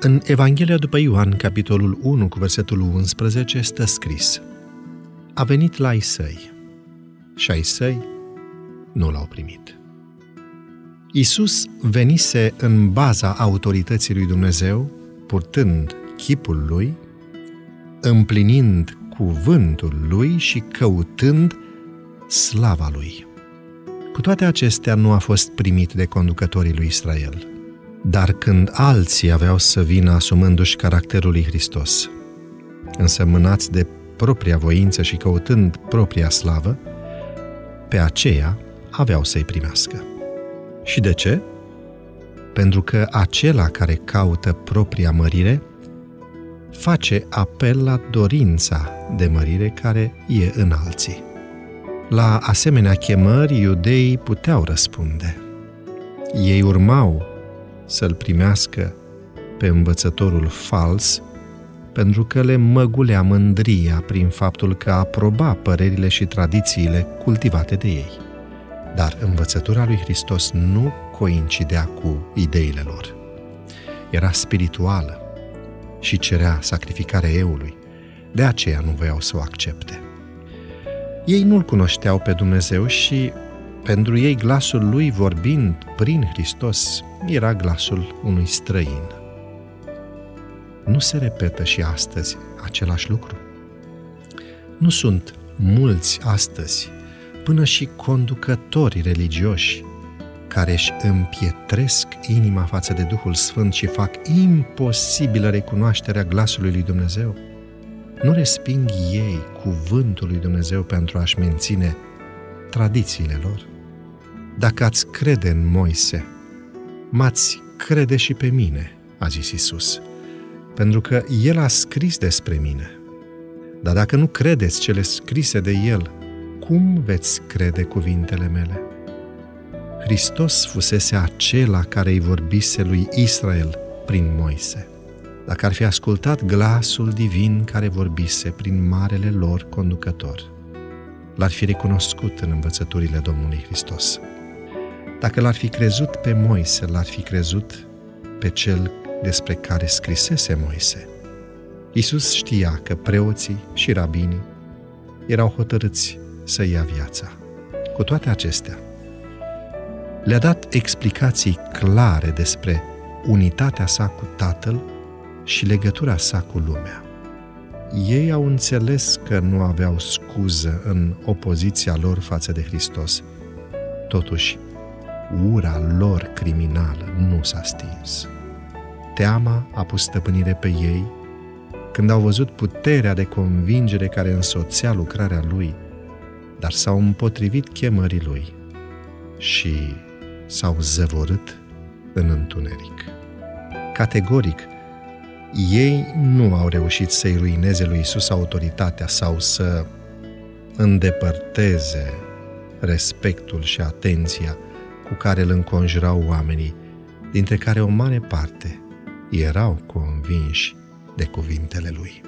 În Evanghelia după Ioan, capitolul 1, cu versetul 11, stă scris A venit la ai săi și ai săi nu l-au primit. Isus venise în baza autorității lui Dumnezeu, purtând chipul lui, împlinind cuvântul lui și căutând slava lui. Cu toate acestea nu a fost primit de conducătorii lui Israel. Dar când alții aveau să vină asumându-și caracterul lui Hristos, însămânați de propria voință și căutând propria slavă, pe aceea aveau să-i primească. Și de ce? Pentru că acela care caută propria mărire face apel la dorința de mărire care e în alții. La asemenea chemări, iudeii puteau răspunde. Ei urmau să-l primească pe învățătorul fals, pentru că le măgulea mândria prin faptul că aproba părerile și tradițiile cultivate de ei. Dar învățătura lui Hristos nu coincidea cu ideile lor. Era spirituală și cerea sacrificarea eului, de aceea nu voiau să o accepte. Ei nu-L cunoșteau pe Dumnezeu și pentru ei glasul lui vorbind prin Hristos era glasul unui străin. Nu se repetă și astăzi același lucru? Nu sunt mulți astăzi, până și conducători religioși, care își împietresc inima față de Duhul Sfânt și fac imposibilă recunoașterea glasului lui Dumnezeu? Nu resping ei cuvântul lui Dumnezeu pentru a-și menține tradițiile lor? Dacă ați crede în Moise, m-ați crede și pe mine, a zis Isus, pentru că El a scris despre mine. Dar dacă nu credeți cele scrise de El, cum veți crede cuvintele mele? Hristos fusese acela care îi vorbise lui Israel prin Moise. Dacă ar fi ascultat glasul divin care vorbise prin marele lor conducător, l-ar fi recunoscut în învățăturile Domnului Hristos. Dacă l-ar fi crezut pe Moise, l-ar fi crezut pe cel despre care scrisese Moise. Isus știa că preoții și rabinii erau hotărâți să ia viața. Cu toate acestea, le-a dat explicații clare despre unitatea sa cu Tatăl și legătura sa cu lumea. Ei au înțeles că nu aveau scuză în opoziția lor față de Hristos. Totuși, ura lor criminală nu s-a stins. Teama a pus stăpânire pe ei când au văzut puterea de convingere care însoțea lucrarea lui, dar s-au împotrivit chemării lui și s-au zăvorât în întuneric. Categoric, ei nu au reușit să-i ruineze lui Isus autoritatea sau să îndepărteze respectul și atenția cu care îl înconjurau oamenii, dintre care o mare parte erau convinși de cuvintele lui.